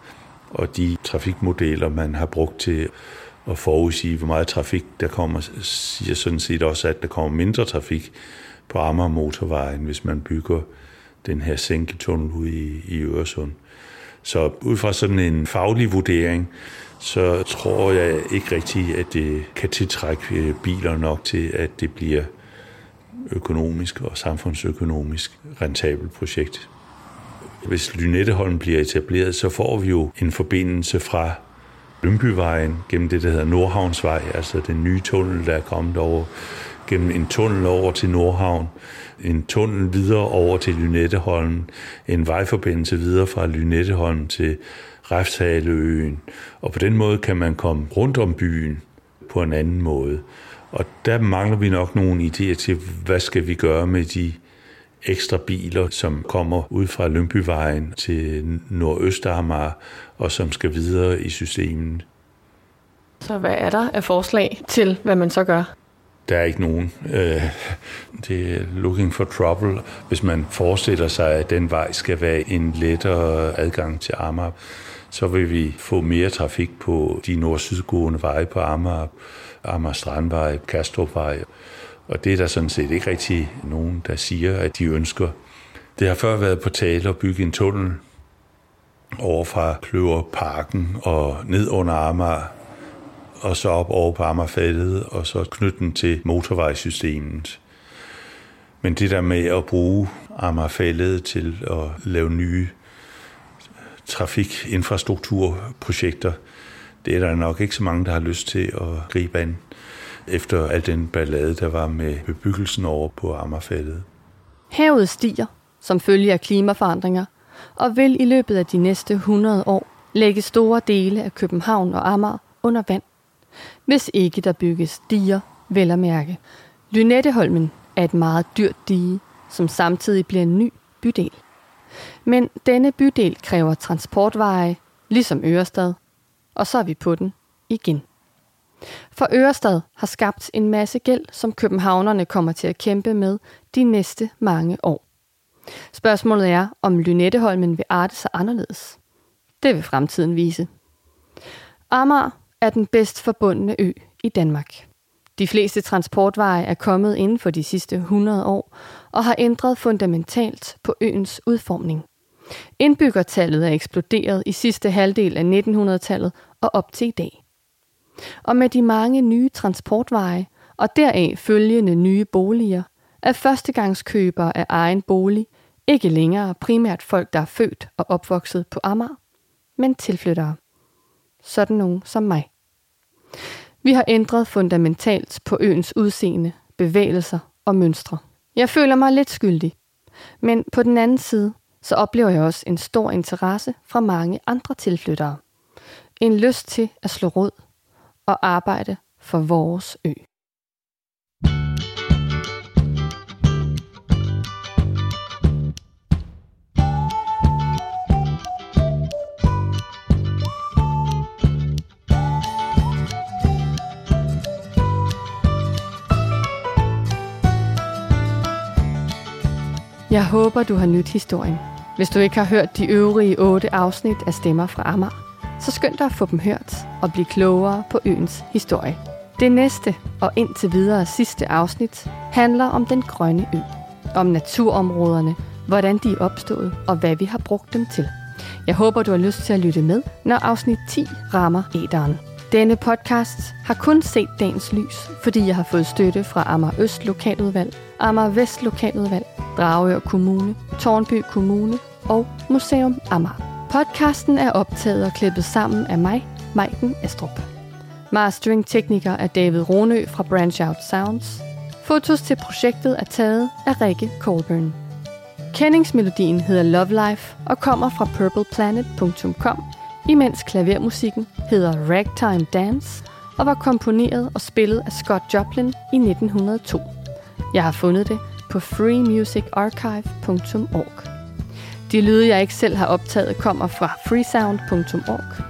Og de trafikmodeller, man har brugt til at forudsige, hvor meget trafik der kommer, siger sådan set også, at der kommer mindre trafik på Amager motorvejen, hvis man bygger den her sænketunnel ud i, i Øresund. Så ud fra sådan en faglig vurdering, så tror jeg ikke rigtigt, at det kan tiltrække øh, biler nok til, at det bliver økonomisk og samfundsøkonomisk rentabelt projekt. Hvis Lynetteholm bliver etableret, så får vi jo en forbindelse fra Lønbyvejen gennem det, der hedder Nordhavnsvej, altså den nye tunnel, der er kommet over gennem en tunnel over til Nordhavn, en tunnel videre over til Lynetteholm, en vejforbindelse videre fra Lynetteholm til Refshaleøen, og på den måde kan man komme rundt om byen på en anden måde. Og der mangler vi nok nogle idéer til, hvad skal vi gøre med de ekstra biler, som kommer ud fra Lyngbyvejen til Nordøstamar, og som skal videre i systemet. Så hvad er der af forslag til, hvad man så gør? Der er ikke nogen. Øh, det er looking for trouble, hvis man forestiller sig, at den vej skal være en lettere adgang til Amager. Så vil vi få mere trafik på de nord-sydgående veje på Amager, Amager Strandvej, Kastrupvej. Og det er der sådan set ikke rigtig nogen, der siger, at de ønsker. Det har før været på tale at bygge en tunnel over fra Kløverparken og ned under Amager og så op over på Amagerfaldet, og så knytte den til motorvejssystemet. Men det der med at bruge Amagerfaldet til at lave nye trafikinfrastrukturprojekter, det er der nok ikke så mange, der har lyst til at gribe an efter al den ballade, der var med bebyggelsen over på Ammerfældet. Havet stiger som følge af klimaforandringer, og vil i løbet af de næste 100 år lægge store dele af København og Amager under vand hvis ikke der bygges diger, vel at mærke. Lynetteholmen er et meget dyrt dige, som samtidig bliver en ny bydel. Men denne bydel kræver transportveje, ligesom Ørestad, og så er vi på den igen. For Ørestad har skabt en masse gæld, som københavnerne kommer til at kæmpe med de næste mange år. Spørgsmålet er, om Lynetteholmen vil arte sig anderledes. Det vil fremtiden vise. Amager er den bedst forbundne ø i Danmark. De fleste transportveje er kommet inden for de sidste 100 år og har ændret fundamentalt på øens udformning. Indbyggertallet er eksploderet i sidste halvdel af 1900-tallet og op til i dag. Og med de mange nye transportveje og deraf følgende nye boliger, er førstegangskøbere af egen bolig ikke længere primært folk, der er født og opvokset på Amager, men tilflyttere sådan nogen som mig. Vi har ændret fundamentalt på øens udseende, bevægelser og mønstre. Jeg føler mig lidt skyldig, men på den anden side, så oplever jeg også en stor interesse fra mange andre tilflyttere. En lyst til at slå rod og arbejde for vores ø. Jeg håber, du har nyt historien. Hvis du ikke har hørt de øvrige otte afsnit af Stemmer fra Amager, så skynd dig at få dem hørt og blive klogere på øens historie. Det næste og indtil videre sidste afsnit handler om den grønne ø. Om naturområderne, hvordan de er opstået og hvad vi har brugt dem til. Jeg håber, du har lyst til at lytte med, når afsnit 10 rammer æderen. Denne podcast har kun set dagens lys, fordi jeg har fået støtte fra Amager Øst Lokaludvalg, Amager Vest Lokaludvalg, Dragør Kommune, Tornby Kommune og Museum Amager. Podcasten er optaget og klippet sammen af mig, Maiken Estrup. Mastering tekniker er David Ronø fra Branch Out Sounds. Fotos til projektet er taget af Rikke Colburn. Kendingsmelodien hedder Love Life og kommer fra purpleplanet.com imens klavermusikken hedder Ragtime Dance og var komponeret og spillet af Scott Joplin i 1902. Jeg har fundet det på freemusicarchive.org. De lyde, jeg ikke selv har optaget, kommer fra freesound.org.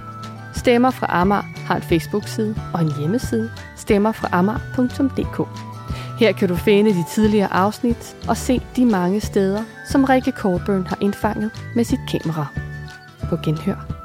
Stemmer fra Amager har en Facebook-side og en hjemmeside, stemmerfraamager.dk. Her kan du finde de tidligere afsnit og se de mange steder, som Rikke Corburn har indfanget med sit kamera. På genhør.